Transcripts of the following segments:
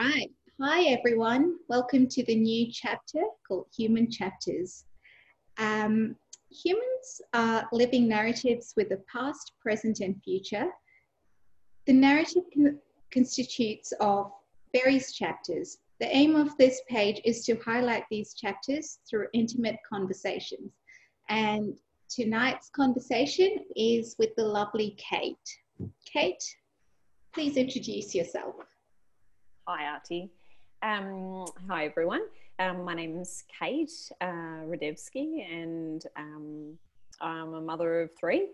right. Hi, everyone. Welcome to the new chapter called Human Chapters. Um, humans are living narratives with the past, present, and future. The narrative con- constitutes of various chapters. The aim of this page is to highlight these chapters through intimate conversations. And tonight's conversation is with the lovely Kate. Kate, please introduce yourself. Hi, Artie. Um, hi, everyone. Um, my name's Kate uh, Radevsky, and um, I'm a mother of three.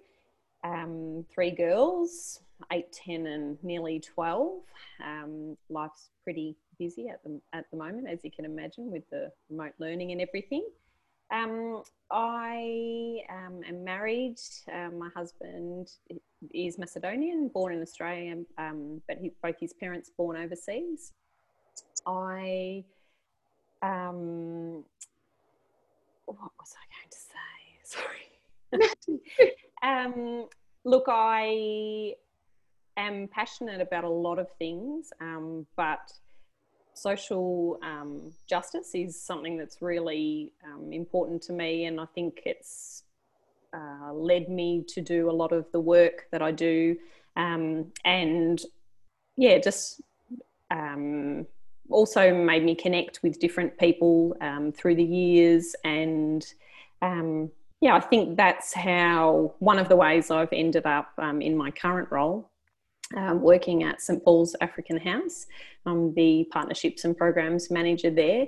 Um, three girls, 8, 10, and nearly 12. Um, life's pretty busy at the, at the moment, as you can imagine, with the remote learning and everything. Um, I um, am married. Um, my husband is Macedonian, born in Australia, um, but he, both his parents born overseas. I, um, what was I going to say? Sorry. um, look, I am passionate about a lot of things, um, but social um, justice is something that's really um, important to me, and I think it's uh, led me to do a lot of the work that I do, um, and yeah, just um, also made me connect with different people um, through the years, and um, yeah, I think that's how one of the ways I've ended up in my current role um, working at St Paul's African House. I'm the partnerships and programs manager there.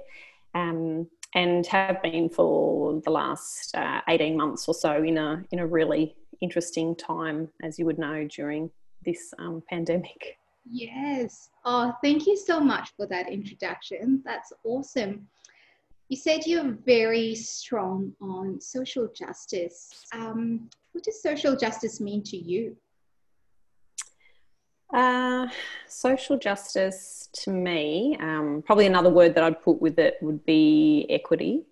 Um, and have been for the last uh, 18 months or so in a in a really interesting time as you would know during this um, pandemic. Yes. Oh thank you so much for that introduction. That's awesome. You said you're very strong on social justice. Um, what does social justice mean to you uh, social justice to me, um, probably another word that I'd put with it would be equity.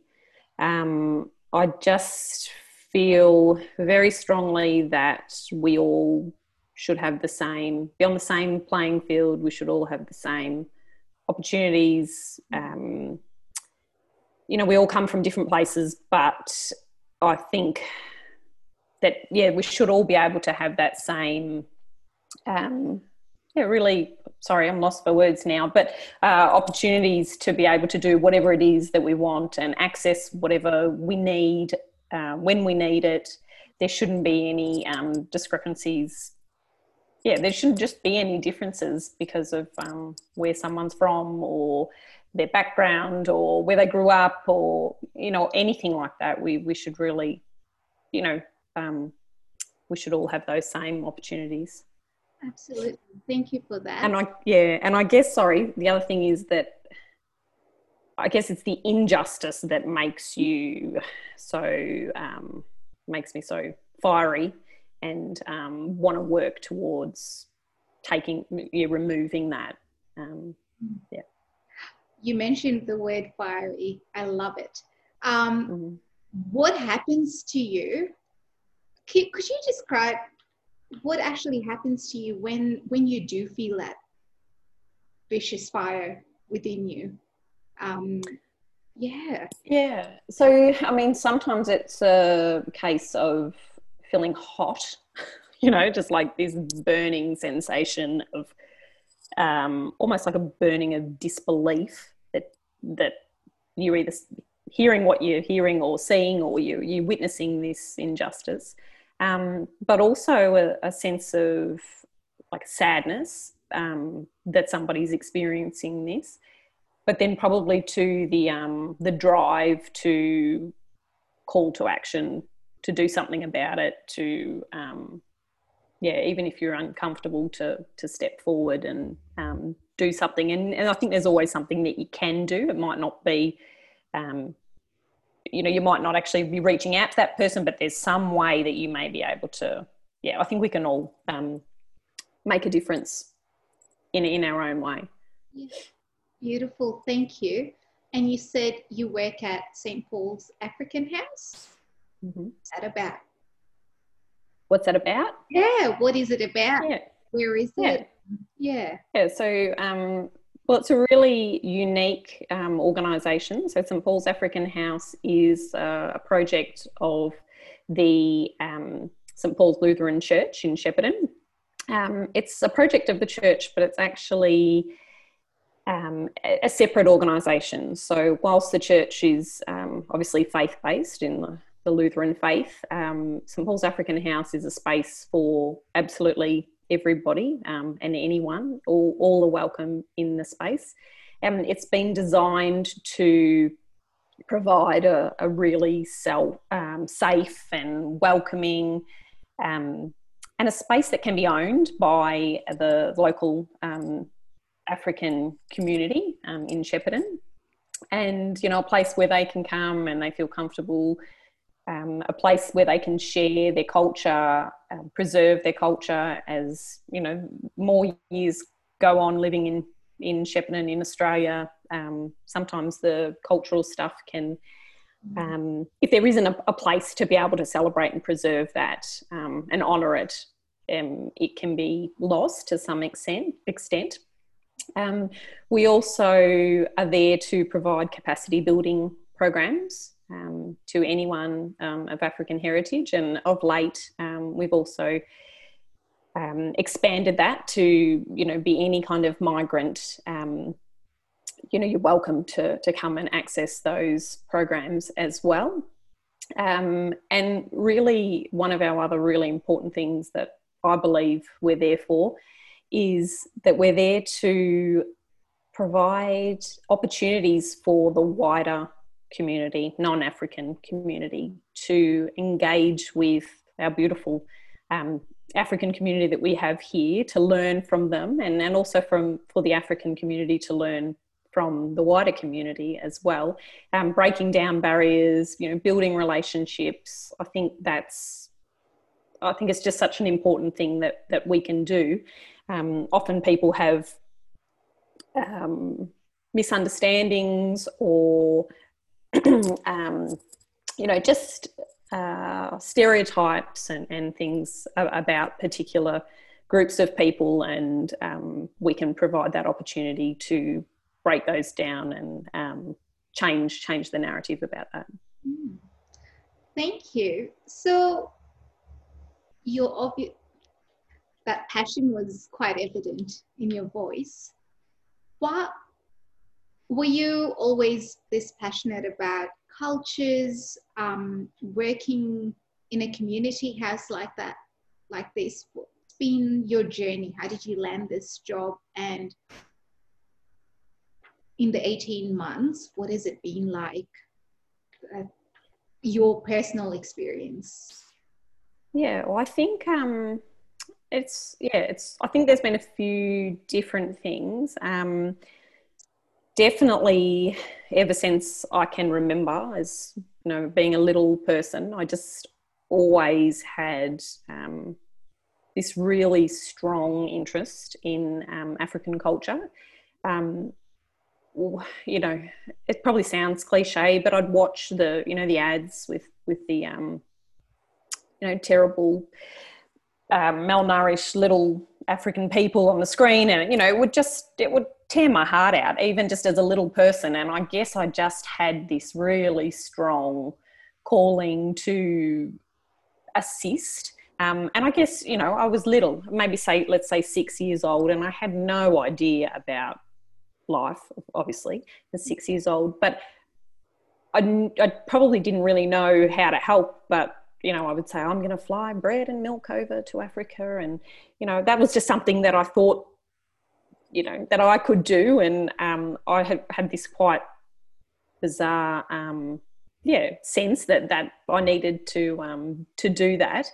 Um, I just feel very strongly that we all should have the same, be on the same playing field. We should all have the same opportunities. Um, you know, we all come from different places, but I think that, yeah, we should all be able to have that same um, yeah, really sorry, I'm lost for words now, but uh, opportunities to be able to do whatever it is that we want and access whatever we need uh, when we need it. There shouldn't be any um, discrepancies. Yeah, there shouldn't just be any differences because of um, where someone's from or their background or where they grew up or you know anything like that. We we should really, you know, um, we should all have those same opportunities. Absolutely. Thank you for that. And I, yeah, and I guess, sorry, the other thing is that I guess it's the injustice that makes you so, um, makes me so fiery and um, want to work towards taking, yeah, removing that. Um, yeah. You mentioned the word fiery. I love it. Um, mm-hmm. What happens to you? Could, could you describe what actually happens to you when when you do feel that vicious fire within you? Um yeah. Yeah. So i mean sometimes it's a case of feeling hot you know just like this burning sensation of um almost like a burning of disbelief that that you're either hearing what you're hearing or seeing or you you're witnessing this injustice um, but also a, a, sense of like sadness um, that somebody's experiencing this, but then probably to the um, the drive to call to action, to do something about it, to um, yeah, even if you're uncomfortable, to to step forward and um, do something. And, and I think there's always something that you can do. It might not be um, you know you might not actually be reaching out to that person but there's some way that you may be able to yeah i think we can all um, make a difference in in our own way. Beautiful thank you. And you said you work at st paul's african house? Mm-hmm. what's that about? What's that about? Yeah what is it about? Yeah. where is yeah. it? Yeah. Yeah so um Well, it's a really unique um, organisation. So, St Paul's African House is uh, a project of the um, St Paul's Lutheran Church in Shepparton. Um, it's a project of the church, but it's actually um, a separate organisation. So, whilst the church is um, obviously faith based in the, the Lutheran faith, um, St Paul's African House is a space for absolutely everybody um, and anyone. All, all are welcome in the space. And it's been designed to provide a, a really self, um, safe and welcoming um, and a space that can be owned by the local um, African community um, in Shepparton, and you know a place where they can come and they feel comfortable, um, a place where they can share their culture, uh, preserve their culture as you know more years go on living in in Shepparton in Australia. Um, sometimes the cultural stuff can. Um, if there isn't a, a, place to be able to celebrate and preserve that um, and honour it, um, it can be lost to some extent. extent. Um, we also are there to provide capacity building programs um, to anyone um, of African heritage, and of late, um, we've also um, expanded that to you know be any kind of migrant. Um, you know, you're welcome to to come and access those programs as well. and really, one of our other really important things that I believe we're there for is that we're there to provide opportunities for the wider community, non African community, to engage with our beautiful um, African community that we have here, to learn from them, and, and also from for the African community to learn from the wider community as well. Um, breaking down barriers, you know, building relationships. I think that's I think it's just such an important thing that that we can do. Um, often people have um, misunderstandings or um, you know just uh, stereotypes and, and things about particular groups of people, and um, we can provide that opportunity to break those down and um, change change the narrative about that. Hmm. Thank you. So your that passion was quite evident in your voice. What were you always this passionate about cultures, um, working in a community house like that, like this? What's been your journey? How did you land this job? And in the 18 months, what has it been like? Uh, your personal experience? Yeah, well, I think um, it's yeah, it's. I think there's been a few different things. Um, definitely, ever since I can remember, as you know, being a little person, I just always had um, this really strong interest in um, African culture. Um, you know, it probably sounds cliche, but I'd watch the you know the ads with with the um, you know terrible um, malnourished little African people on the screen, and you know it would just it would tear my heart out, even just as a little person. And I guess I just had this really strong calling to assist. Um, and I guess you know I was little, maybe say let's say six years old, and I had no idea about life. Obviously, at six years old, but I, I probably didn't really know how to help, but you know, I would say, I'm going to fly bread and milk over to Africa. And, you know, that was just something that I thought, you know, that I could do. And um, I had had this quite bizarre, um, yeah, sense that, that I needed to, um, to do that.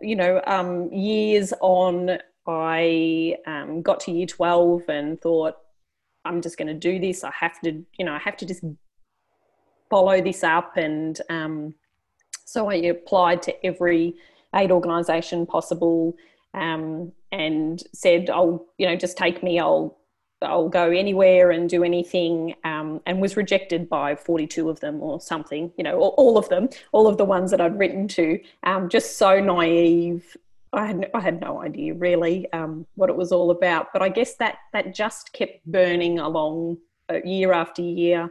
You know, um, years on, I um, got to year 12 and thought, I'm just going to do this. I have to, you know, I have to just follow this up and, um, so I applied to every aid organisation possible um, and said, "I'll, you know, just take me. I'll, I'll go anywhere and do anything." Um, and was rejected by 42 of them or something. You know, all, all, of them, all of the ones that I'd written to. Um, just so naive. I had, I had no idea really um, what it was all about, but I guess that that just kept burning along uh, year after year.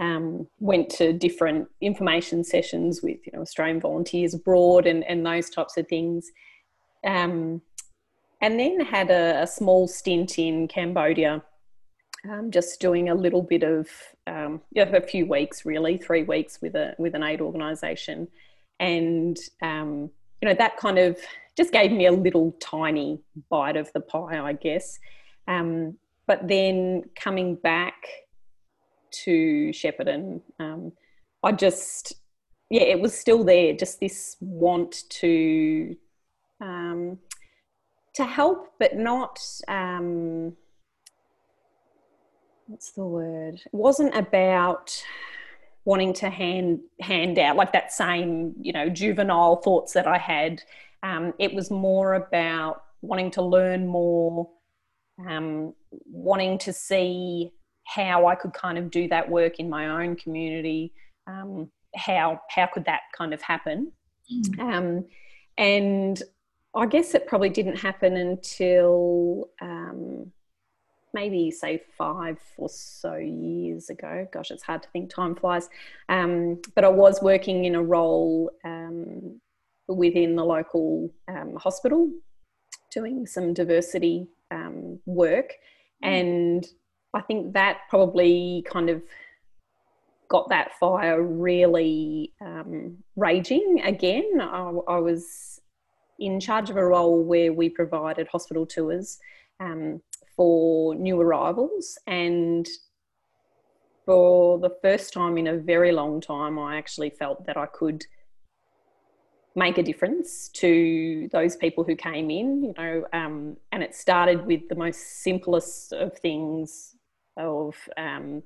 Um, went to different information sessions with you know Australian volunteers abroad and, and those types of things, um, and then had a, a, small stint in Cambodia, um, just doing a little bit of um, yeah, a few weeks really, three weeks with a with an aid organisation, and um, you know that kind of just gave me a little tiny bite of the pie, I guess. Um, but then coming back to Shepparton, um, I just, yeah, it was still there. Just this want to, um, to help, but not. Um, what's the word? It wasn't about wanting to hand hand out like that same you know juvenile thoughts that I had. Um, it was more about wanting to learn more, um, wanting to see how I could kind of do that work in my own community. Um, how how could that kind of happen? Mm. and I guess it probably didn't happen until um, maybe say five or so years ago. Gosh, it's hard to think. Time flies. Um, but I was working in a role um, within the local um, hospital doing some diversity um, work. Mm. And I think that probably kind of got that fire really um, raging again. I, I, was in charge of a role where we provided hospital tours um, for new arrivals. And for the first time in a very long time, I actually felt that I could make a difference to those people who came in, you know, um, and it started with the most simplest of things of, um,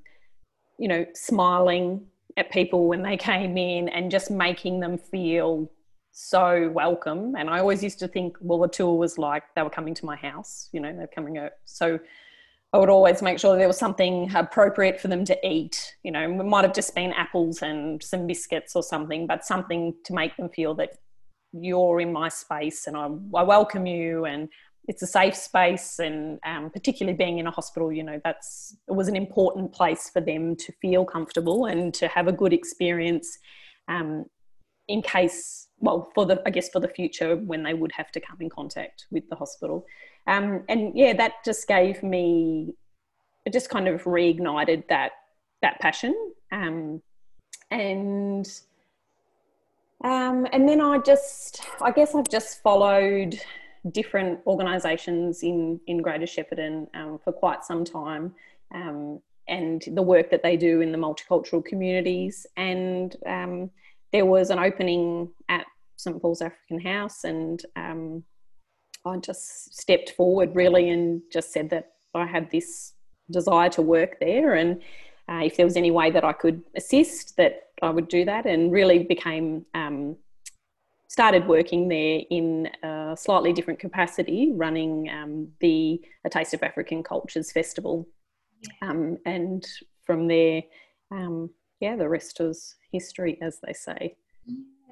you know, smiling at people when they came in and just making them feel so welcome. And I always used to think, well, the tour was like they were coming to my house, you know, they're coming out. So I would always make sure there was something appropriate for them to eat. You know, it might have just been apples and some biscuits or something, but something to make them feel that you're in my space and I, I welcome you and it's a safe space. And um, particularly being in a hospital, you know, that's it was an important place for them to feel comfortable and to have a good experience um, in case, well, for the I guess for the future when they would have to come in contact with the hospital. Um, and yeah, that just gave me, it just kind of reignited that that passion. Um, and um, and then I just, I guess I've just followed different organisations in in Greater Shepparton um, for quite some time, um, and the work that they do in the multicultural communities. And um, there was an opening at St Paul's African House, and um, I just stepped forward really and just said that I had this desire to work there and uh, if there was any way that I could assist that I would do that and really became um, started working there in a slightly different capacity running um, the A Taste of African Cultures Festival. Um, and from there um, yeah the rest is history as they say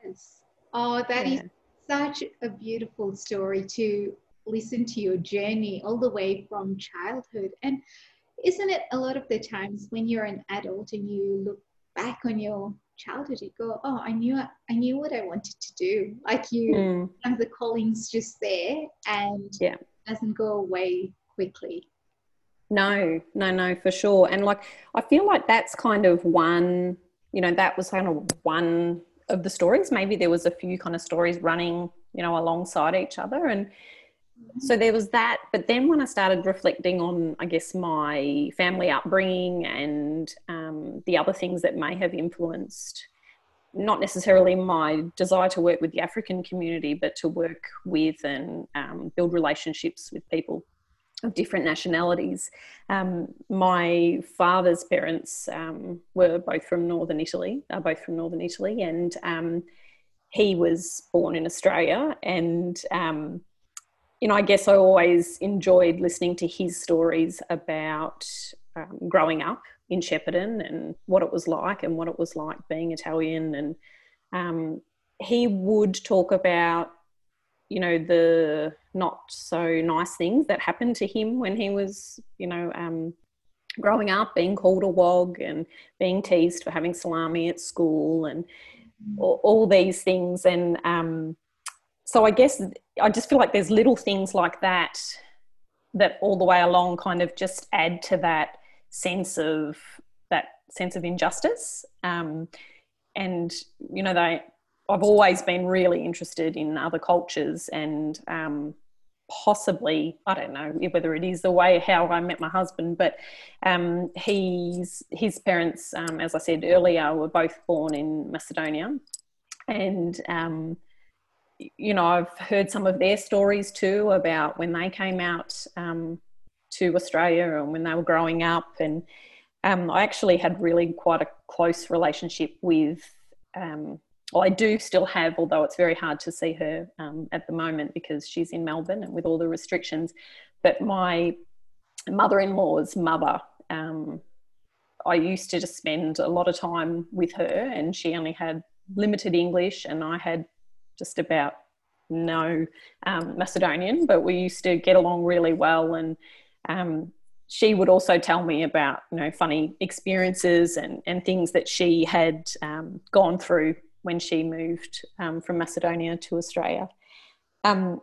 yes oh that yeah. is such a beautiful story to listen to your journey all the way from childhood. And isn't it a lot of the times when you're an adult and you look back on your childhood, you go, "Oh, I knew I knew what I wanted to do." Like you, mm. the calling's just there, and yeah, doesn't go away quickly. No, no, no, for sure. And like, I feel like that's kind of one. You know, that was kind of one of the stories. Maybe there was a few kind of stories running, you know, alongside each other. And so there was that. But then when I started reflecting on, I guess, my family upbringing and um, the other things that may have influenced not necessarily my desire to work with the African community, but to work with and um, build relationships with people of different nationalities. Um, my father's parents um, were both from northern Italy, are both from northern Italy, and um, he was born in Australia. And um, you know, I guess I always enjoyed listening to his stories about um, growing up in Shepparton and what it was like, and what it was like being Italian. And um, he would talk about you know the not so nice things that happened to him when he was you know um, growing up being called a wog and being teased for having salami at school and all, all these things. And um, so i guess i just feel like there's little things like that that all the way along kind of just add to that sense of that sense of injustice. Um, and you know they I've always been really interested in other cultures and um, possibly I don't know whether it is the way how I met my husband, but um, he's his parents, um, as I said earlier, were both born in Macedonia, and um, you know I've heard some of their stories too about when they came out um, to Australia and when they were growing up, and um, I actually had really quite a close relationship with. Well, I do still have, although it's very hard to see her um, at the moment because she's in Melbourne and with all the restrictions. But my mother in law's mother, um, I used to just spend a lot of time with her, and she only had limited English, and I had just about no um, Macedonian, but we used to get along really well. And um, she would also tell me about you know funny experiences and, and things that she had um, gone through when she moved um, from Macedonia to Australia. Um,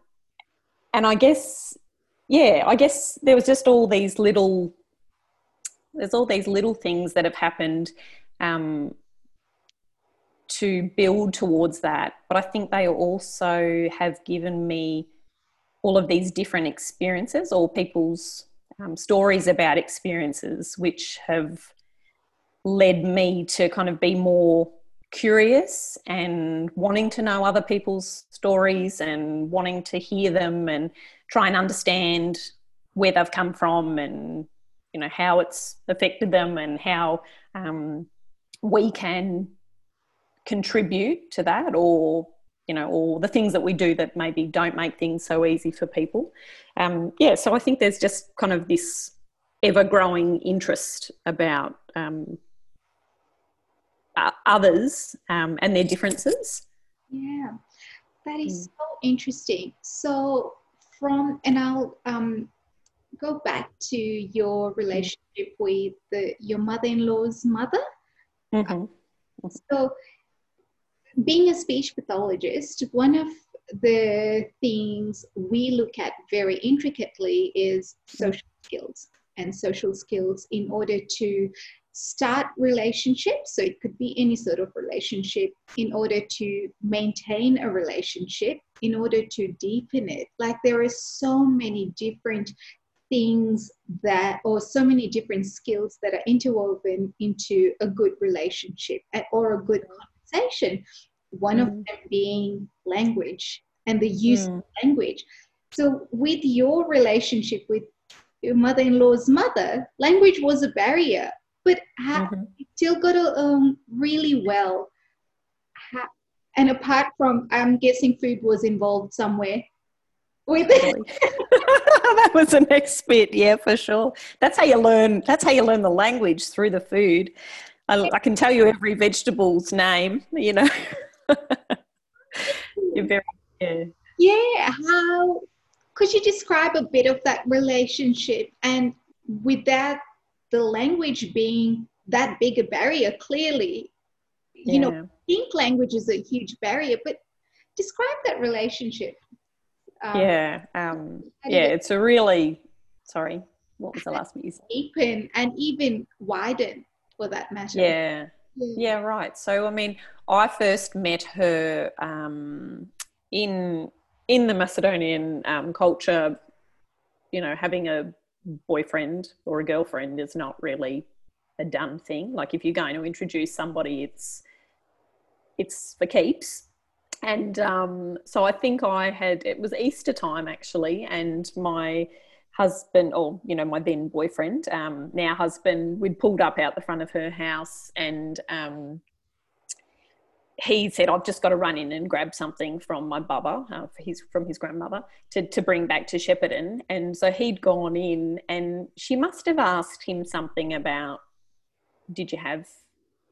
and I guess, yeah, I guess there was just all these little, there's all these little things that have happened um, to build towards that. But I think they also have given me all of these different experiences or people's um, stories about experiences, which have led me to kind of be more curious and wanting to know other people's stories and wanting to hear them and try and understand where they've come from and you know how it's affected them and how um, we can contribute to that or you know or the things that we do that maybe don't make things so easy for people. Um, yeah so i think there's just kind of this ever growing interest about um, others um, and their differences. Yeah, that is mm. so interesting. So, from, and I'll um, go back to your relationship with the, your mother in law's mother. Mm-hmm. So, being a speech pathologist, one of the things we look at very intricately is social skills and social skills in order to start relationships. So it could be any sort of relationship in order to maintain a relationship in order to deepen it. Like there are so many different things that or so many different skills that are interwoven into a good relationship or a good conversation. One mm. of them being language and the use mm. of language. So with your relationship with your mother-in-law's mother language was a barrier but ha- mm-hmm. still got to um, really well. Ha- and apart from, I'm guessing food was involved somewhere with it. that was the next bit, yeah, for sure. That's how you learn. That's how you learn the language through the food. I, I can tell you every vegetable's name. You know, you're very yeah. Yeah. How could you describe a bit of that relationship and with that the language being that big a barrier, clearly, you yeah. know, think language is a huge barrier, but describe that relationship. Um, yeah, um, yeah, it's a really, sorry, what was the last bit you said? Deepen and even widen for that matter. Yeah. yeah. Yeah, right. So, I mean, I first met her um, in in the Macedonian um, culture. You know, having a boyfriend or a girlfriend is not really a done thing. Like if you're going to introduce somebody, it's it's for keeps. And um, so I think I had it was Easter time actually, and my husband or you know my then boyfriend um, now husband we'd pulled up out the front of her house and um, he said, I've just got to run in and grab something from my baba, uh, his, from his grandmother, to, to bring back to Shepparton. And so he'd gone in, and she must have asked him something about, Did you have,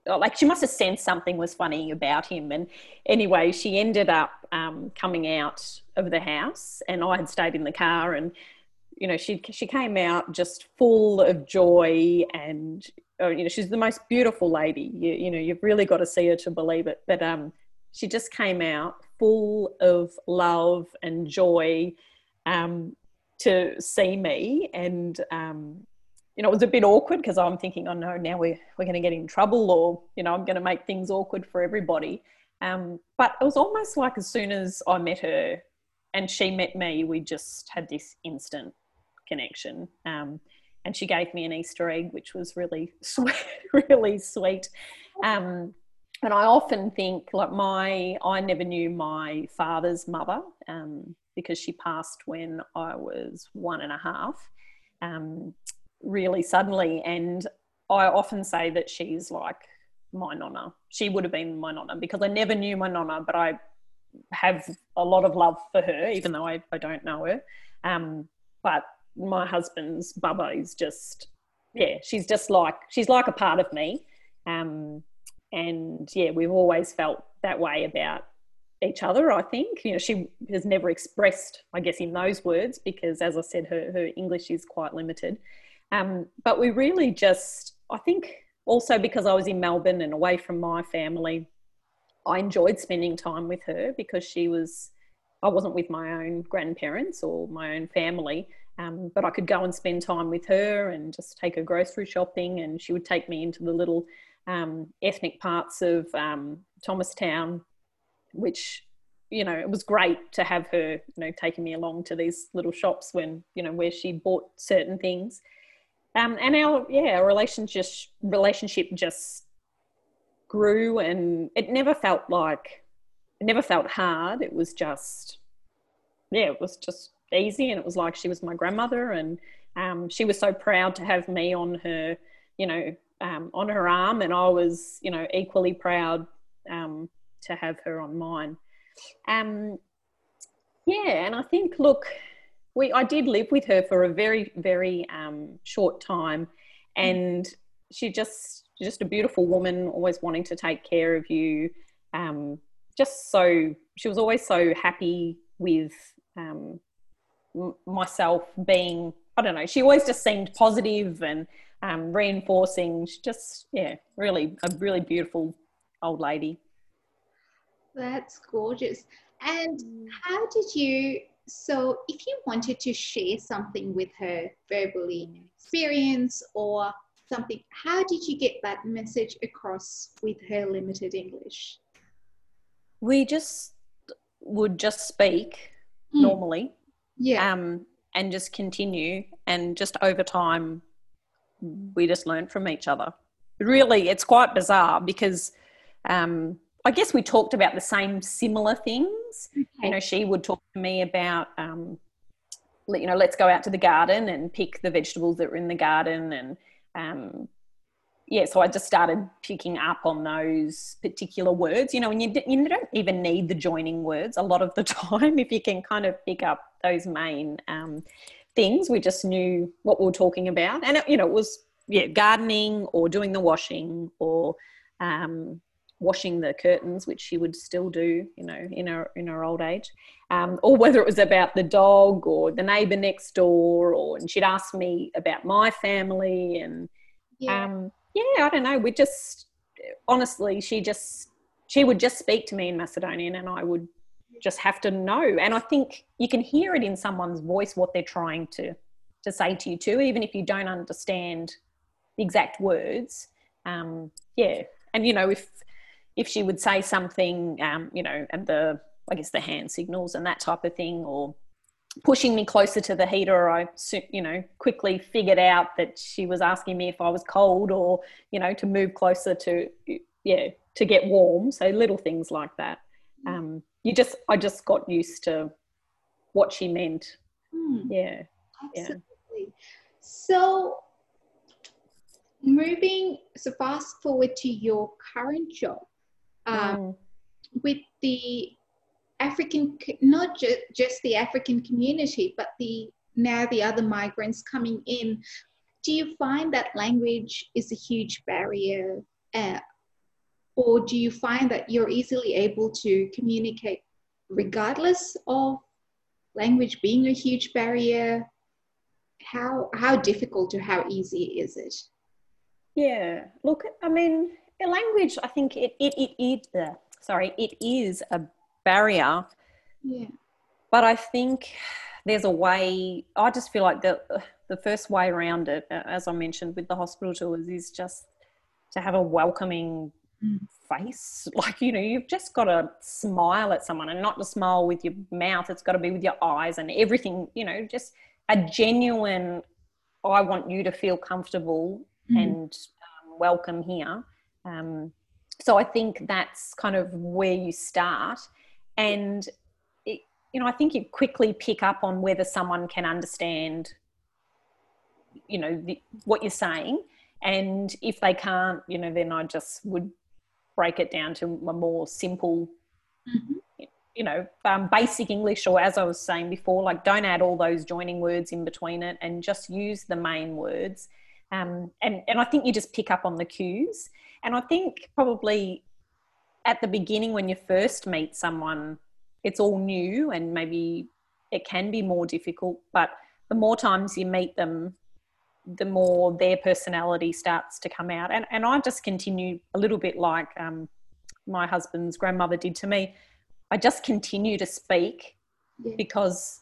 like, she must have sensed something was funny about him. And anyway, she ended up um, coming out of the house, and I had stayed in the car, and you know, she she came out just full of joy, and oh, you know, she's the most beautiful lady. You, you know, you've really got to see her to believe it. But um, she just came out full of love and joy um, to see me, and um, you know, it was a bit awkward because I'm thinking, oh no, now we're we're going to get in trouble, or you know, I'm going to make things awkward for everybody. Um, but it was almost like as soon as I met her and she met me, we just had this instant connection. Um, and she gave me an Easter egg, which was really sweet, really sweet. Um, and I often think, like my, I never knew my father's mother um, because she passed when I was one and a half, um, really suddenly. And I often say that she's like my nonna. She would have been my nonna because I never knew my nonna, but I have a lot of love for her, even though I, I don't know her. Um, but my husband's Bubba is just, yeah, she's just like, she's like a part of me. Um, and yeah, we've always felt that way about each other, I think. You know, she has never expressed, I guess, in those words because, as I said, her, her English is quite limited. Um, but we really just, I think, also because I was in Melbourne and away from my family, I enjoyed spending time with her because she was, I wasn't with my own grandparents or my own family, um, but I could go and spend time with her and just take her grocery shopping, and she would take me into the little um, ethnic parts of um, Thomastown, which you know it was great to have her you know taking me along to these little shops when you know where she bought certain things. Um, and our yeah our relationship relationship just grew and it never felt like it never felt hard. It was just yeah it was just easy and it was like she was my grandmother and um, she was so proud to have me on her you know um, on her arm and i was you know equally proud um, to have her on mine um, yeah and i think look we I did live with her for a very very um, short time, and she just just a beautiful woman, always wanting to take care of you. Um, just so she was always so happy with um, m- myself being. I don't know. She always just seemed positive and um, reinforcing. She just yeah, really a really beautiful old lady. That's gorgeous. And how did you so if you wanted to share something with her verbally, experience or something, how did you get that message across with her limited English? We just would just speak mm. normally. Yeah. Um, and just continue and just over time we just learn from each other. Really, it's quite bizarre because um, I guess we talked about the same similar things. Okay. You know, she would talk to me about, um, you know, let's go out to the garden and pick the vegetables that were in the garden. And um, yeah, so I just started picking up on those particular words, you know, and you, you don't even need the joining words a lot of the time if you can kind of pick up those main um, things. We just knew what we were talking about. And, it, you know, it was, yeah, gardening or doing the washing or, um, washing the curtains, which she would still do, you know, in her in her old age, um, or whether it was about the dog or the neighbour next door, or and she'd ask me about my family, and yeah, um, yeah I don't know. We just honestly, she just she would just speak to me in Macedonian, and I would just have to know. And I think you can hear it in someone's voice what they're trying to to say to you too, even if you don't understand the exact words. Um, yeah, and you know if if she would say something, um, you know, and the I guess the hand signals and that type of thing, or pushing me closer to the heater, I you know quickly figured out that she was asking me if I was cold, or you know, to move closer to yeah to get warm. So little things like that. Mm. Um, you just I just got used to what she meant. Mm. Yeah, absolutely. Yeah. So moving so fast forward to your current job um, mm. with the African, not ju- just the African community, but the now the other migrants coming in. Do you find that language is a huge barrier, uh, or do you find that you're easily able to communicate regardless of language being a huge barrier? How how difficult or how easy is it? Yeah, look, I mean, language. I think it it it, it uh, sorry, it is a barrier. Yeah, but I think there's a way. I just feel like the the first way around it, as I mentioned with the hospital tours, is just to have a welcoming mm. face. Like, you know, you've just got to smile at someone and not to smile with your mouth, it's got to be with your eyes and everything, you know, just a genuine, I want you to feel comfortable mm. and um, welcome here. Um, so I think that's kind of where you start. And, it, you know, I think you quickly pick up on whether someone can understand, you know, the, what you're saying. And if they can't you know then i just would break it down to a more simple mm-hmm. you know um, basic english or as i was saying before like don't add all those joining words in between it and just use the main words. Um, and and i think you just pick up on the cues. And i think probably at the beginning when you first meet someone it's all new and maybe it can be more difficult but the more times you meet them the more their personality starts to come out. And, and I just continue a little bit like um, my husband's grandmother did to me. I just continue to speak yeah. because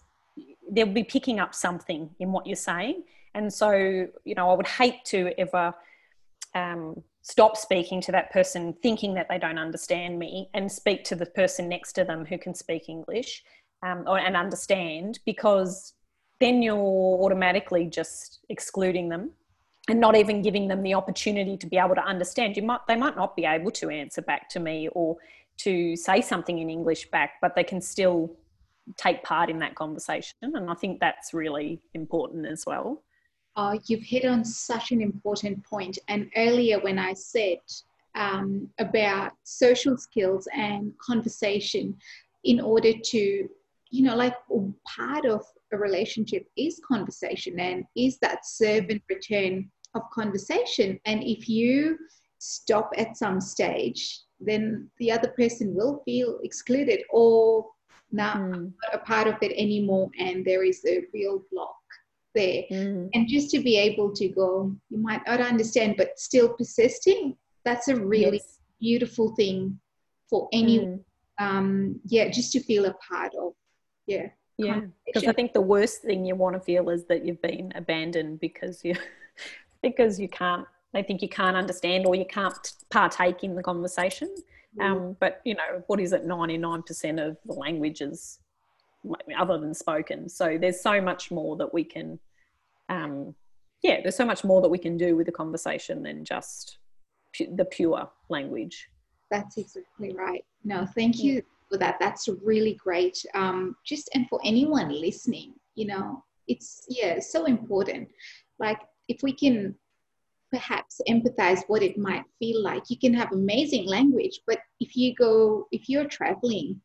they'll be picking up something in what you're saying. And so, you know, I would hate to ever um, stop speaking to that person thinking that they don't understand me and speak to the person next to them who can speak English um, or, and understand because then you're automatically just excluding them and not even giving them the opportunity to be able to understand. You might they might not be able to answer back to me or to say something in english back but they can still take part in that conversation. And i think that's really important as well oh you've hit on such an important point. and earlier when i said um, about social skills and conversation in order to you know like part of a relationship is conversation and is that serve and return of conversation. And if you stop at some stage, then the other person will feel excluded or mm. not a part of it anymore. And there is a real block there. Mm. And just to be able to go, you might not understand, but still persisting, that's a really yes. beautiful thing for anyone. Mm. Um, yeah, just to feel a part of. Yeah yeah because i think the worst thing you want to feel is that you've been abandoned because you because you can't they think you can't understand or you can't partake in the conversation mm. um, but you know what is it 99% of the languages other than spoken so there's so much more that we can um, yeah there's so much more that we can do with the conversation than just pu- the pure language that's exactly right no thank you for that. That's really great. Um, just and for anyone listening, you know, it's yeah, so important. Like if we can perhaps empathize what it might feel like. You can have amazing language, but if you go, if you're traveling,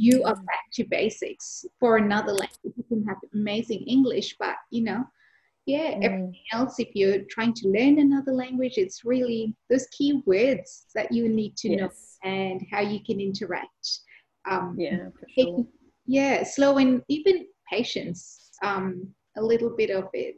you are back to basics. For another language, you can have amazing English, but you know, yeah, mm. everything else, if you're trying to learn another language, it's really those key words that you need to yes. know and how you can interact. Um, yeah, sure. yeah, slow and even patience, um, a little bit of it.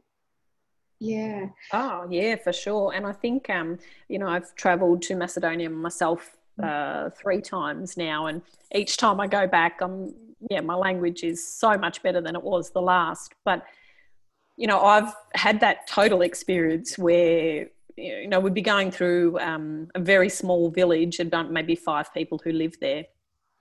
Yeah. Oh, yeah, for sure. And I think, um, you know, I've traveled to Macedonia myself. Uh, three times now, and each time I go back, I'm yeah, my language is so much better than it was the last. But you know, I've had that total experience where you know, we'd be going through um, a very small village, about maybe five people who lived there.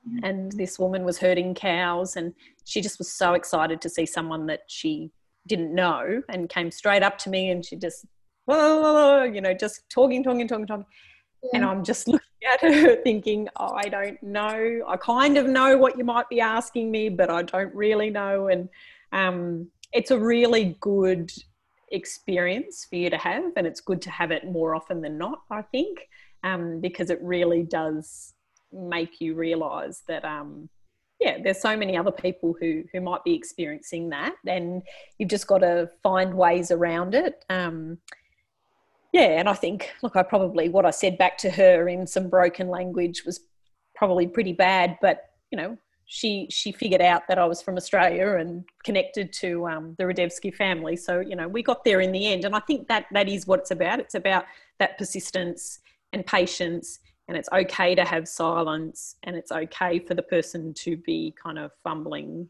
Mm-hmm. And this woman was herding cows, and she just was so excited to see someone that she didn't know and came straight up to me and she just, whoa, you know, just talking, talking, talking, talking. Yeah. And I'm just looking at her thinking, oh, I don't know. I kind of know what you might be asking me, but I don't really know. And um, it's a really good experience for you to have, and it's good to have it more often than not, I think, um, because it really does make you realize that. Um, yeah, there's so many other people who who might be experiencing that, and you've just got to find ways around it. Um, yeah, and I think, look, I probably what I said back to her in some broken language was probably pretty bad, but you know, she she figured out that I was from Australia and connected to um, the Radevsky family. So you know, we got there in the end, and I think that that is what it's about. It's about that persistence and patience, and it's okay to have silence, and it's okay for the person to be kind of fumbling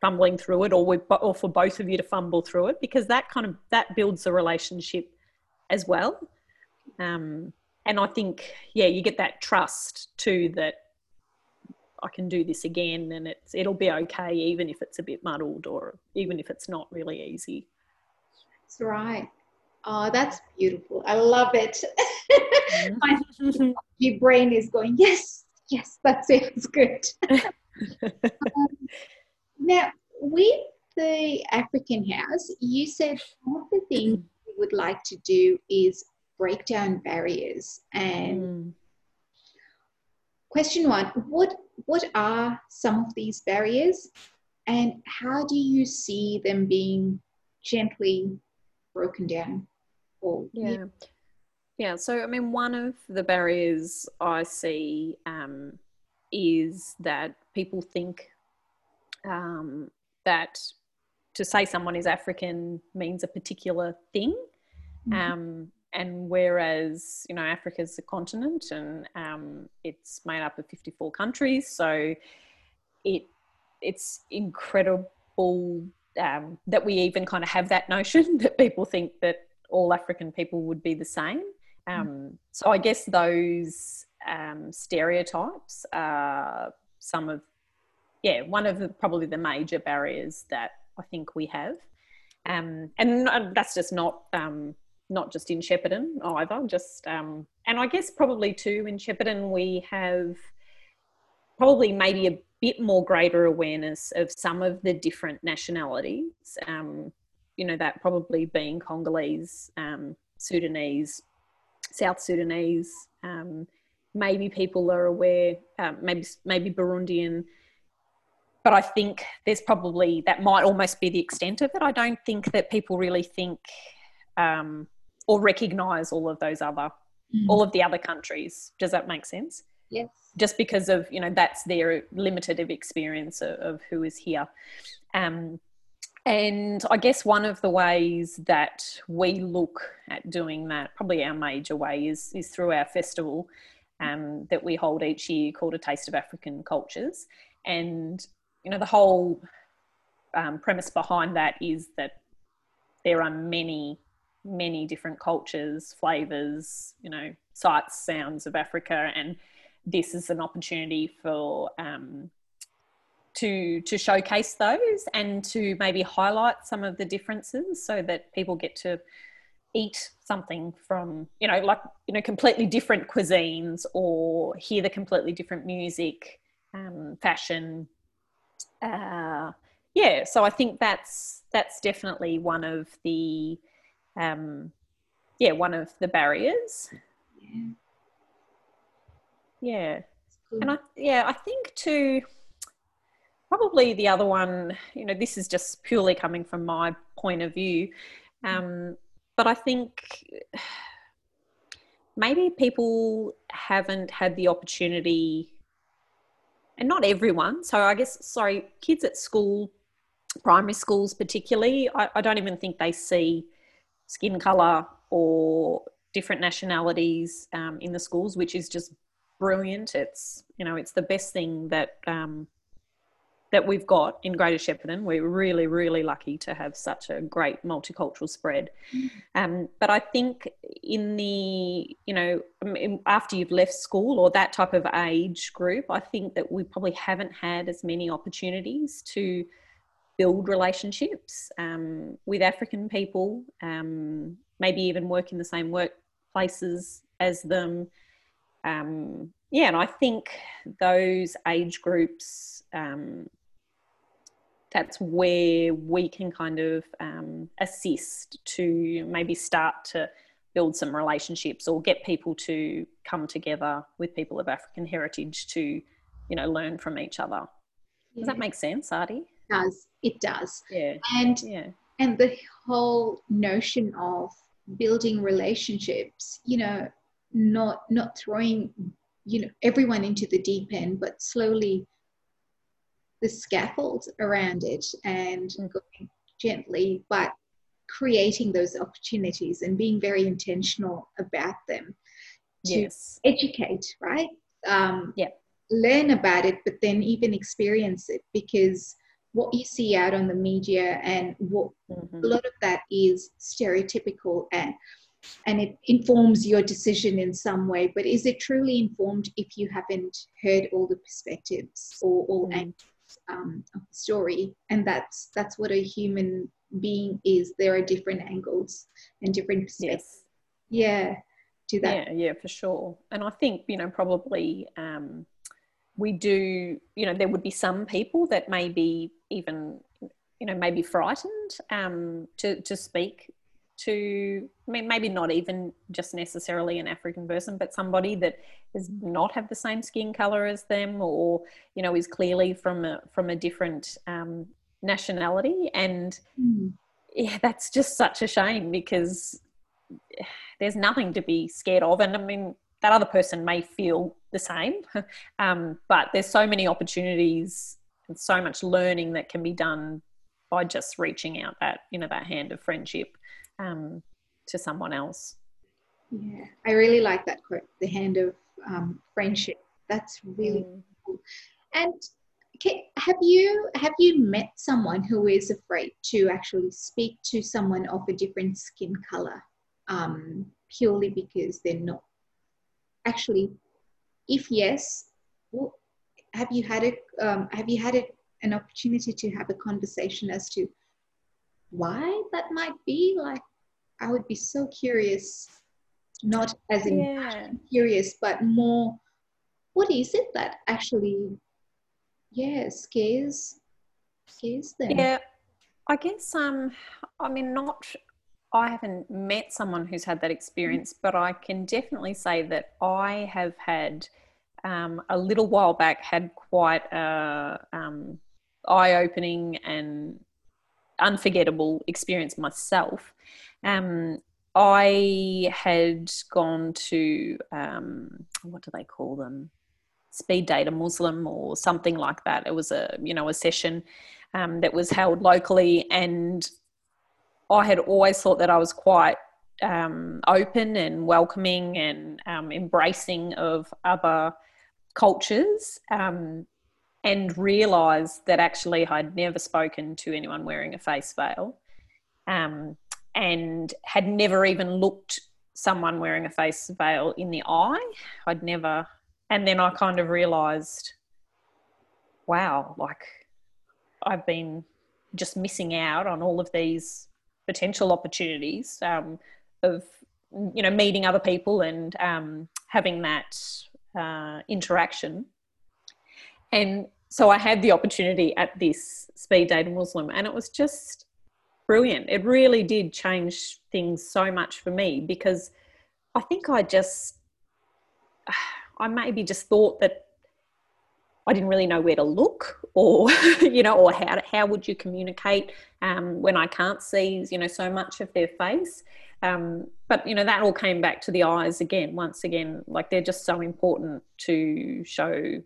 fumbling through it or with, or for both of you to fumble through it because that kind of that builds a relationship as well um, and i think yeah you get that trust too that I can do this again and it's it'll be okay even if it's a bit muddled or even if it's not really easy. That's right. Oh, that's beautiful. I love it. Mm-hmm. your brain is going, yes, yes, that sounds good. um, now, with the African house, you said one of the things you would like to do is break down barriers. And mm question one what what are some of these barriers? And how do you see them being gently broken down or yeah. Yeah so i mean one of the barriers i see um, is that people think um, that to say someone is african means a particular thing mm-hmm. um, and whereas you know Africa's a continent and um, it's made up of 54 countries, so it it's incredible um, that we even kind of have that notion that people think that all African people would be the same. Um, so I guess those um, stereotypes are some of yeah one of the probably the major barriers that I think we have, um, and uh, that's just not um, not just in Shepparton either. Just um, and I guess probably too in Shepparton we have probably maybe a bit more greater awareness of some of the different nationalities. Um, you know that probably being Congolese, um, Sudanese, South Sudanese. Um, maybe people are aware. Um, maybe maybe Burundian. But I think there's probably that might almost be the extent of it. I don't think that people really think um, or recognize all of those other mm. all of the other countries does that make sense yes just because of you know that's their limited experience of, of who is here um, and I guess one of the ways that we look at doing that, probably our major way, is, is through our festival um, that we hold each year called A Taste of African Cultures. And, you know, the whole um, premise behind that is that there are many many different cultures, flavors, you know, sights, sounds of Africa, and this is an opportunity for um, to to showcase those and to maybe highlight some of the differences so that people get to eat something from you know like you know completely different cuisines or hear the completely different music um, fashion uh, yeah so i think that's that's definitely one of the um, yeah, one of the barriers. Yeah. Yeah. And I, yeah, I think too, probably the other one, you know, this is just purely coming from my point of view. Um, but I think maybe people haven't had the opportunity, and not everyone. So I guess, sorry, kids at school, primary schools particularly, I, I don't even think they see skin color or different nationalities um, in the schools, which is just brilliant. It's you know it's the best thing that um, that we've got in Greater Shepparton. We're really really lucky to have such a great multicultural spread. Um, but I think in the you know after you've left school or that type of age group, I think that we probably haven't had as many opportunities to build relationships um, with African people, um, maybe even work in the same workplaces as them. Um, yeah, and I think those age groups, um, that's where we can kind of um, assist to maybe start to build some relationships or get people to come together with people of African heritage to, you know, learn from each other. Does that make sense, Artie? does. It does. Yeah. And yeah. and the whole notion of building relationships you know not not throwing you know everyone into the deep end but slowly the scaffold around it and mm. going gently, but creating those opportunities and being very intentional about them to yes. educate, right? Um, yeah. Learn about it, but then even experience it because what you see out on the media and what mm-hmm. a lot of that is stereotypical and and it informs your decision in some way but is it truly informed if you haven't heard all the perspectives or all mm. angles um, of the story and that's that's what a human being is. There are different angles and different perspectives. Yes. yeah to that. Yeah yeah for sure. And i think you know probably um, we do you know there would be some people that may be even you know maybe frightened um, to to speak to I mean, maybe not even just necessarily an African person, but somebody that does not have the same skin color as them, or you know is clearly from a from a different um, nationality, and mm. yeah, that's just such a shame because there's nothing to be scared of, and I mean that other person may feel the same, um, but there's so many opportunities and so much learning that can be done by just reaching out that you know that hand of friendship um, to someone else. Yeah, I really like that quote, the hand of um, friendship. That's really mm. cool. And have you have you met someone who is afraid to actually speak to someone of a different skin color, um, purely because they're not actually? If yes, well, have you had it? Um, have you had it an opportunity to have a conversation as to why that might be? Like, I would be so curious, not as in yeah. curious, but more what is it that actually, yeah, scares scares them? Yeah, I guess um, I mean not. I haven't met someone who's had that experience, but I can definitely say that I have had um, a little while back had quite a um, eye-opening and unforgettable experience myself um, I had gone to um, what do they call them? Speed date a Muslim or something like that. It was a you know a session um, that was held locally, and I had always thought that I was quite um, open and welcoming and um, embracing of other cultures. Um, and realised that actually I'd never spoken to anyone wearing a face veil. Um, and had never even looked someone wearing a face veil in the eye. I'd never, and then I kind of realized, wow, like I've been just missing out on all of these potential opportunities um, of, you know, meeting other people and um, having that uh, interaction. And so I had the opportunity at this speed date Muslim, and it was just brilliant. It really did change things so much for me because I think I just, I maybe just thought that I didn't really know where to look or, you know, or how, how would you communicate um, when I can't see, you know, so much of their face. Um, but, you know, that all came back to the eyes again, once again, like they're just so important to show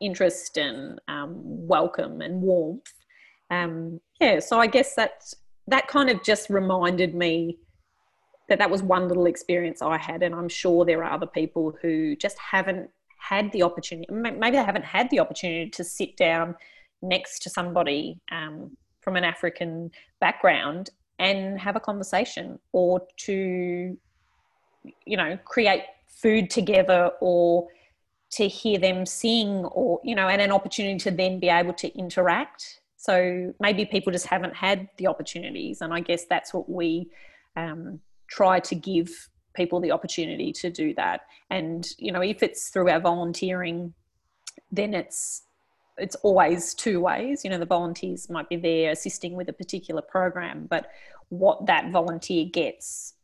interest and um, welcome and warmth. Um, yeah, so I guess that's that kind of just reminded me that that was one little experience I had, and I'm sure there are other people who just haven't had the opportunity. Maybe they haven't had the opportunity to sit down next to somebody um, from an African background and have a conversation, or to, you know, create food together, or to hear them sing, or you know, and an opportunity to then be able to interact so maybe people just haven't had the opportunities, and I guess that's what we um, try to give people the opportunity to do that. And you know, if it's through our volunteering, then it's it's always two ways. You know, the volunteers might be there assisting with a particular program, but what that volunteer gets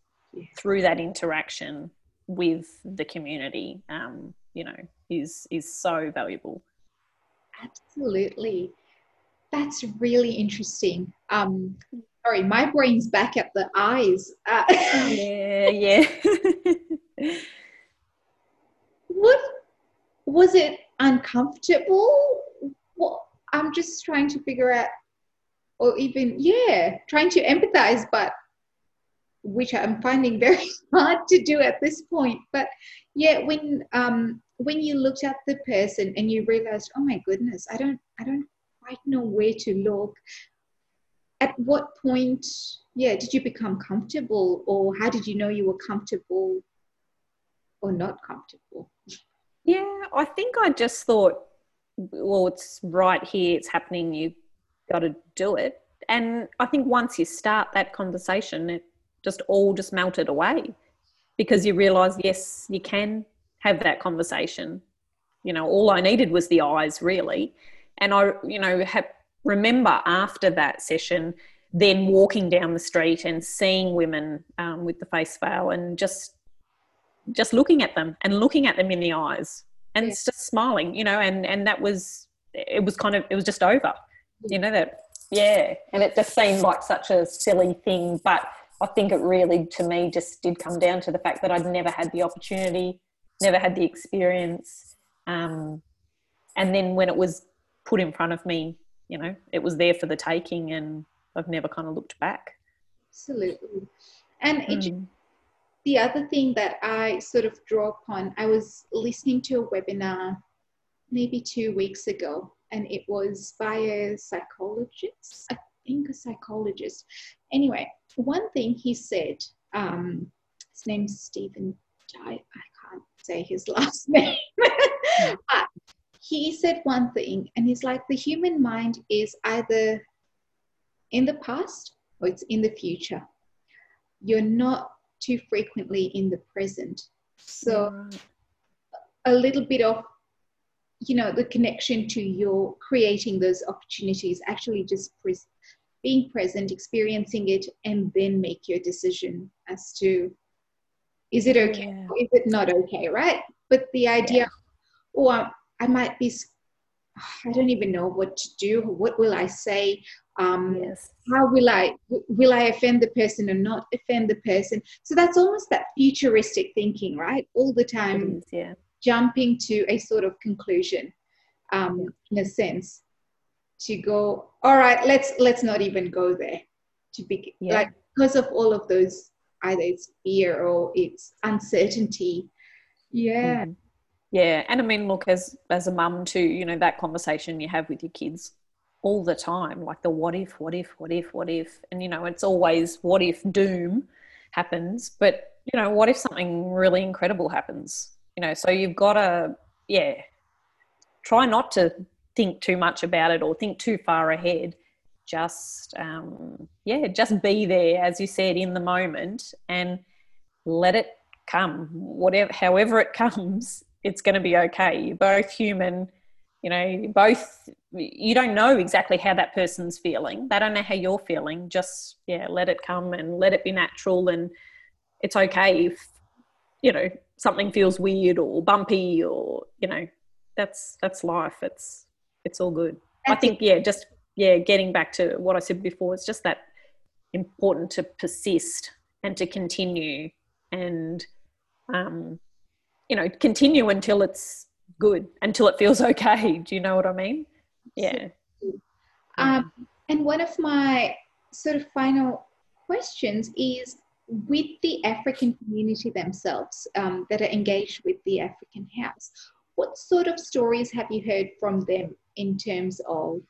through that interaction with the community, um, you know, is is so valuable. Absolutely. That's really interesting. Um, sorry, my brain's back at the eyes. Uh, yeah, yeah. what was it uncomfortable? What I'm just trying to figure out, or even, yeah, trying to empathize, but which I'm finding very hard to do at this point. But yeah, when um, when you looked at the person and you realized, oh my goodness, I don't I don't quite know where to look. At what point, yeah, did you become comfortable, or how did you know you were comfortable or not comfortable? Yeah, I think I just thought, well, it's right here, it's happening, you got to do it. And I think once you start that conversation, it just all just melted away because you realize, yes, you can have that conversation. You know, all I needed was the eyes, really. And I, you know, have, remember after that session, then walking down the street and seeing women um, with the face veil and just just looking at them and looking at them in the eyes and yeah. just smiling, you know, and and that was it was kind of it was just over, you know that yeah, and it just seemed like such a silly thing, but I think it really to me just did come down to the fact that I'd never had the opportunity, never had the experience, um, and then when it was put in front of me, you know, it was there for the taking, and I've never kind of looked back. Absolutely, and it, mm the other thing that I sort of draw upon, I was listening to a webinar maybe two weeks ago, and it was by a psychologist, I think a psychologist. Anyway, one thing he said, um, his name's Stephen I, I can't say his last name. but he said one thing, and he's like, the human mind is either in the past or it's in the future. You're not too frequently in the present. So mm. a little bit of you know the connection to your creating those opportunities actually just pres- being present experiencing it and then make your decision as to is it okay yeah. is it not okay right but the idea yeah. oh I, might be i don't even know what to do what will i say um, yes. how will i will i offend the person or not offend the person so that's almost that futuristic thinking right all the time is, yeah. jumping to a sort of conclusion um, yeah. in a sense to go all right let's let's not even go there to be yeah. like because of all of those either it's fear or it's uncertainty yeah mm. Yeah and i mean look as as a mum too you know that conversation you have with your kids all the time like the what if what if what if what if and you know it's always what if doom happens but you know what if something really incredible happens? You know so you've got to yeah try not to think too much about it or think too far ahead. Just um, yeah just be there as you said in the moment and let it come whatever however it comes it's going to be okay. You're both human you know both you don't know exactly how that person's feeling. They don't know how you're feeling. Just yeah let it come and let it be natural and it's okay if you know something feels weird or bumpy or you know that's that's life. It's it's all good. I think yeah just yeah getting back to what i said before it's just that important to persist and to continue and um you know continue until it's good until it feels okay. Do you know what i mean? Yeah. Um, and one of my sort of final questions is with the African community themselves um, that are engaged with the African House, what sort of stories have you heard from them in terms of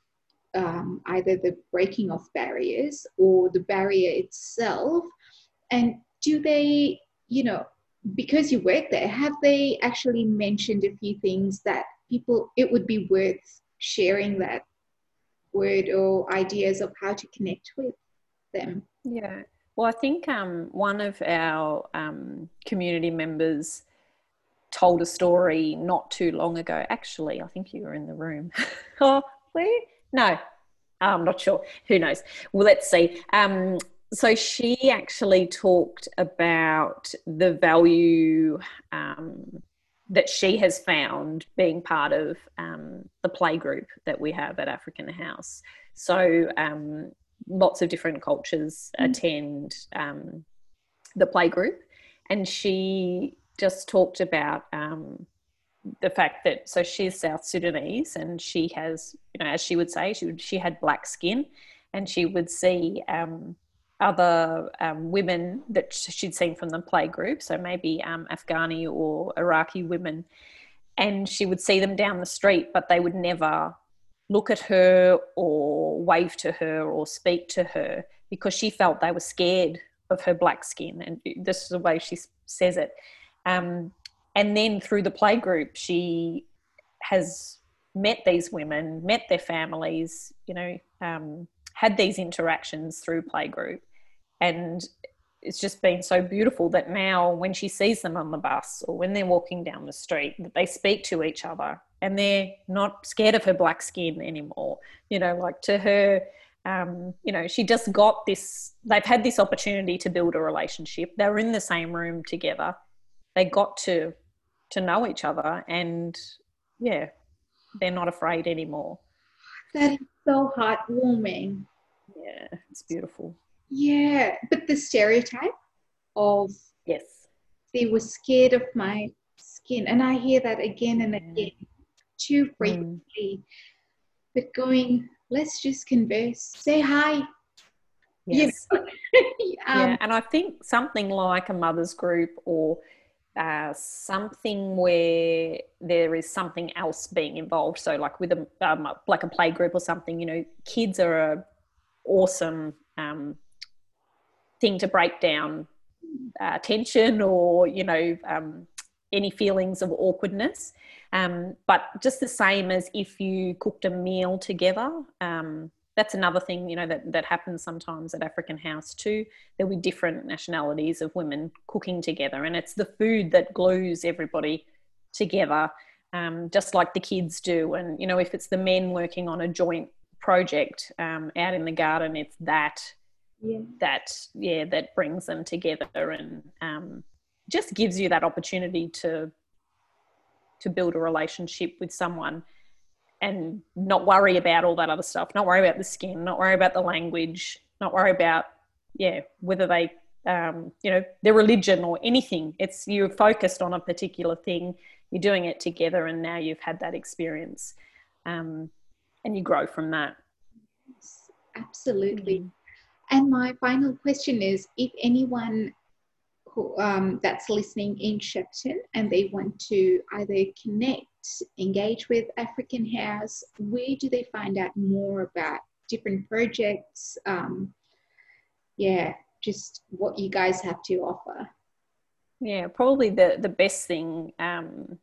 um, either the breaking of barriers or the barrier itself? And do they, you know, because you work there, have they actually mentioned a few things that people, it would be worth sharing that word or ideas of how to connect with them? Yeah. Well, I think um, one of our um, community members told a story not too long ago. Actually, I think you were in the room. oh, where? No, I'm not sure. Who knows? Well, let's see. Um, so she actually talked about the value um, that she has found being part of um, the play group that we have at African House. So um, lots of different cultures mm. attend um, the play group, and she just talked about um, the fact that so she's South Sudanese and she has, you know, as she would say, she would, she had black skin, and she would see um, other um, women that she'd seen from the play group, so maybe um, Afghani or Iraqi women, and she would see them down the street, but they would never look at her or wave to her or speak to her because she felt they were scared of her black skin, and this is the way she says it. Um, and then through the playgroup, she has met these women, met their families, you know, um, had these interactions through playgroup. And it's just been so beautiful that now when she sees them on the bus or when they're walking down the street, that they speak to each other and they're not scared of her black skin anymore. You know, like to her, um, you know, she just got this, they've had this opportunity to build a relationship. They were in the same room together. They got to to know each other and yeah they're not afraid anymore that so heartwarming. Yeah it's beautiful. Yeah but the stereotype of yes. they were scared of my skin and i hear that again and again too mm. frequently. Mm. but going let's just converse say hi yes. um, yeah and i think something like a mother's group or uh, something where there is something else being involved. So, like with a um, like a play group or something, you know, kids are a awesome um, thing to break down uh, tension or you know um, any feelings of awkwardness. Um, but just the same as if you cooked a meal together, um, that's another thing you know that that happens sometimes at African House too. There'll be different nationalities of women cooking together, and it's the food that glues everybody together, um, just like the kids do. And you know, if it's the men working on a joint project um, out in the garden, it's that yeah. that yeah that brings them together and um, just gives you that opportunity to to build a relationship with someone and not worry about all that other stuff, not worry about the skin, not worry about the language, not worry about, yeah, whether they, um, you know, their religion or anything. It's you're focused on a particular thing, you're doing it together, and now you've had that experience, um, and you grow from that. Absolutely. Mm-hmm. And my final question is if anyone um, that's listening in Shepparton and they want to either connect engage with African House, where do they find out more about different projects? Um, yeah, just what you guys have to offer. Yeah, probably the, the best thing um,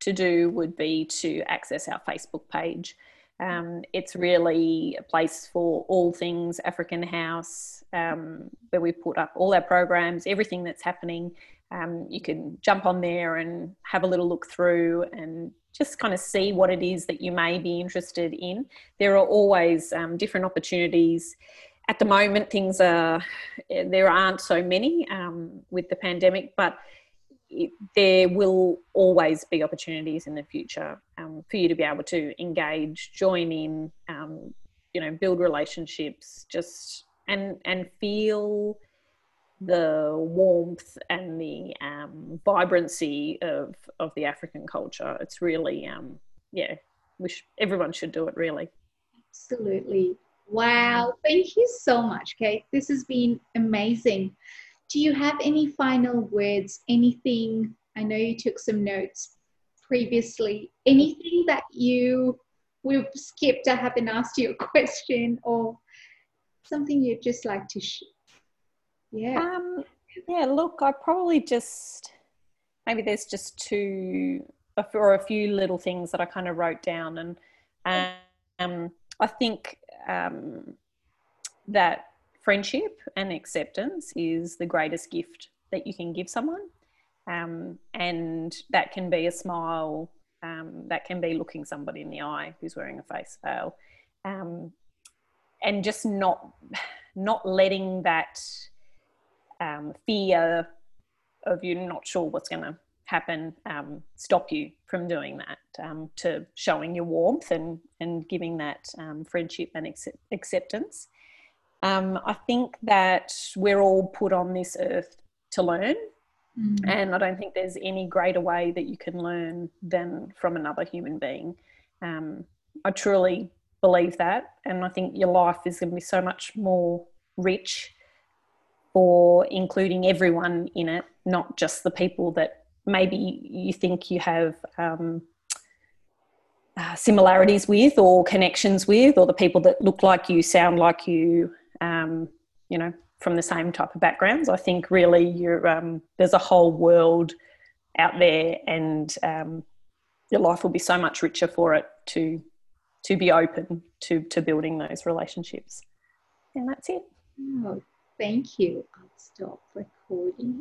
to do would be to access our Facebook page. Um, it's really a place for all things African House, um, where we put up all our programs, everything that's happening. Um, you can jump on there and have a little look through and just kind of see what it is that you may be interested in. There are always um, different opportunities. At the moment, things are, there aren't so many um, with the pandemic, but it, there will always be opportunities in the future um, for you to be able to engage, join in, um, you know, build relationships, just and and feel the warmth and the um, vibrancy of of the African culture. It's really, um, yeah, wish everyone should do it. Really, absolutely. Wow, thank you so much, Kate. This has been amazing. Do you have any final words? Anything? I know you took some notes previously. Anything that you we've skipped? I haven't asked you a question or something you'd just like to sh- yeah. Um, yeah, look, I probably just, maybe there's just two or a few little things that I kind of wrote down. And um, I think um, that friendship and acceptance is the greatest gift that you can give someone. Um, and that can be a smile, um, that can be looking somebody in the eye who's wearing a face veil. Um, and just not not letting that um, fear of you not sure what's going to happen um, stop you from doing that um, to showing your warmth and and giving that um, friendship and accept- acceptance um, i think that we're all put on this earth to learn Mm. And I don't think there's any greater way that you can learn than from another human being. Um, I truly believe that. And I think your life is going to be so much more rich for including everyone in it, not just the people that maybe you think you have um, uh, similarities with or connections with, or the people that look like you, sound like you, um, you know, from the same type of backgrounds. I think really you're, um, there's a whole world out there, and um, your life will be so much richer for it to to be open to to building those relationships. And that's it. Oh, thank you. I'll stop recording.